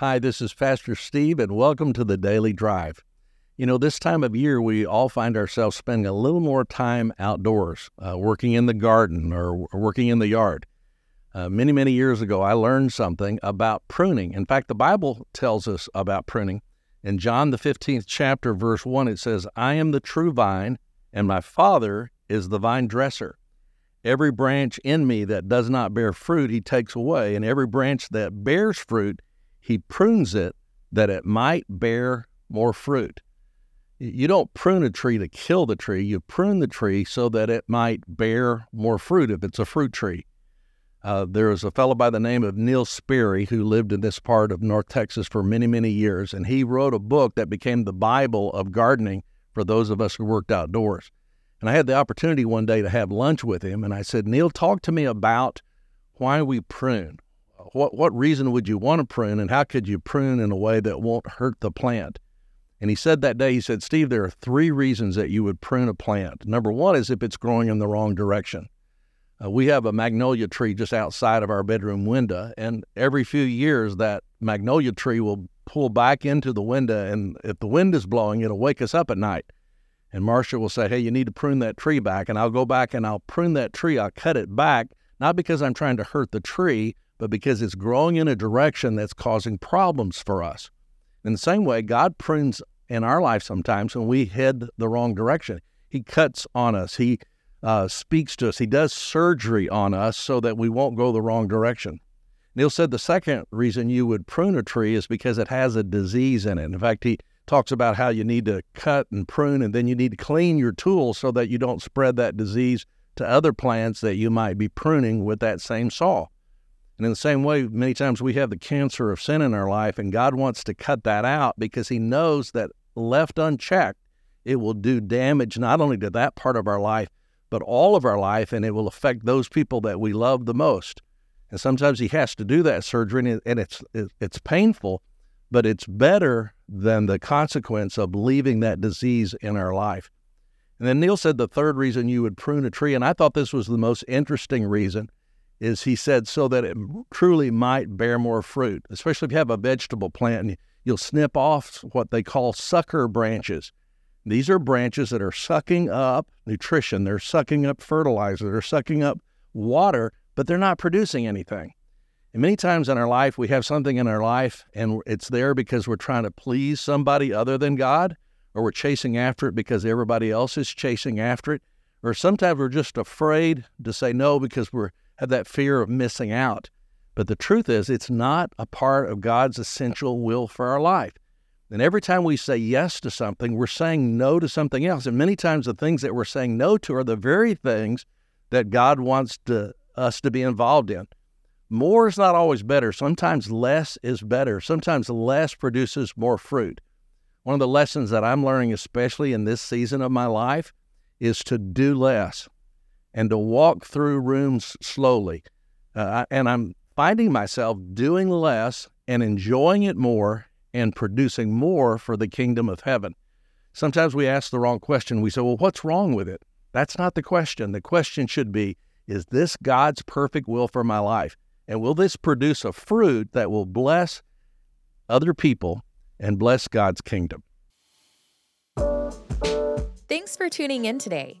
Hi, this is Pastor Steve, and welcome to the Daily Drive. You know, this time of year, we all find ourselves spending a little more time outdoors, uh, working in the garden or working in the yard. Uh, many, many years ago, I learned something about pruning. In fact, the Bible tells us about pruning. In John, the 15th chapter, verse 1, it says, I am the true vine, and my Father is the vine dresser. Every branch in me that does not bear fruit, he takes away, and every branch that bears fruit, he prunes it that it might bear more fruit. You don't prune a tree to kill the tree, you prune the tree so that it might bear more fruit if it's a fruit tree. Uh, there was a fellow by the name of Neil Sperry who lived in this part of North Texas for many, many years, and he wrote a book that became the Bible of gardening for those of us who worked outdoors. And I had the opportunity one day to have lunch with him, and I said, Neil, talk to me about why we prune what what reason would you want to prune, and how could you prune in a way that won't hurt the plant? And he said that day, he said, Steve, there are three reasons that you would prune a plant. Number one is if it's growing in the wrong direction. Uh, we have a magnolia tree just outside of our bedroom window, and every few years that magnolia tree will pull back into the window, and if the wind is blowing, it'll wake us up at night. And Marcia will say, Hey, you need to prune that tree back. And I'll go back and I'll prune that tree. I'll cut it back, not because I'm trying to hurt the tree, but because it's growing in a direction that's causing problems for us. In the same way, God prunes in our life sometimes when we head the wrong direction. He cuts on us, He uh, speaks to us, He does surgery on us so that we won't go the wrong direction. Neil said the second reason you would prune a tree is because it has a disease in it. In fact, he talks about how you need to cut and prune and then you need to clean your tools so that you don't spread that disease to other plants that you might be pruning with that same saw. And in the same way, many times we have the cancer of sin in our life, and God wants to cut that out because He knows that left unchecked, it will do damage not only to that part of our life, but all of our life, and it will affect those people that we love the most. And sometimes He has to do that surgery, and it's it's painful, but it's better than the consequence of leaving that disease in our life. And then Neil said the third reason you would prune a tree, and I thought this was the most interesting reason is he said so that it truly might bear more fruit, especially if you have a vegetable plant and you'll snip off what they call sucker branches. These are branches that are sucking up nutrition, they're sucking up fertilizer, they're sucking up water, but they're not producing anything. And many times in our life, we have something in our life and it's there because we're trying to please somebody other than God, or we're chasing after it because everybody else is chasing after it, or sometimes we're just afraid to say no because we're have that fear of missing out. But the truth is, it's not a part of God's essential will for our life. And every time we say yes to something, we're saying no to something else. And many times the things that we're saying no to are the very things that God wants to, us to be involved in. More is not always better. Sometimes less is better. Sometimes less produces more fruit. One of the lessons that I'm learning, especially in this season of my life, is to do less and to walk through rooms slowly. Uh, and I'm finding myself doing less and enjoying it more and producing more for the kingdom of heaven. Sometimes we ask the wrong question. We say, well, what's wrong with it? That's not the question. The question should be, is this God's perfect will for my life? And will this produce a fruit that will bless other people and bless God's kingdom? Thanks for tuning in today.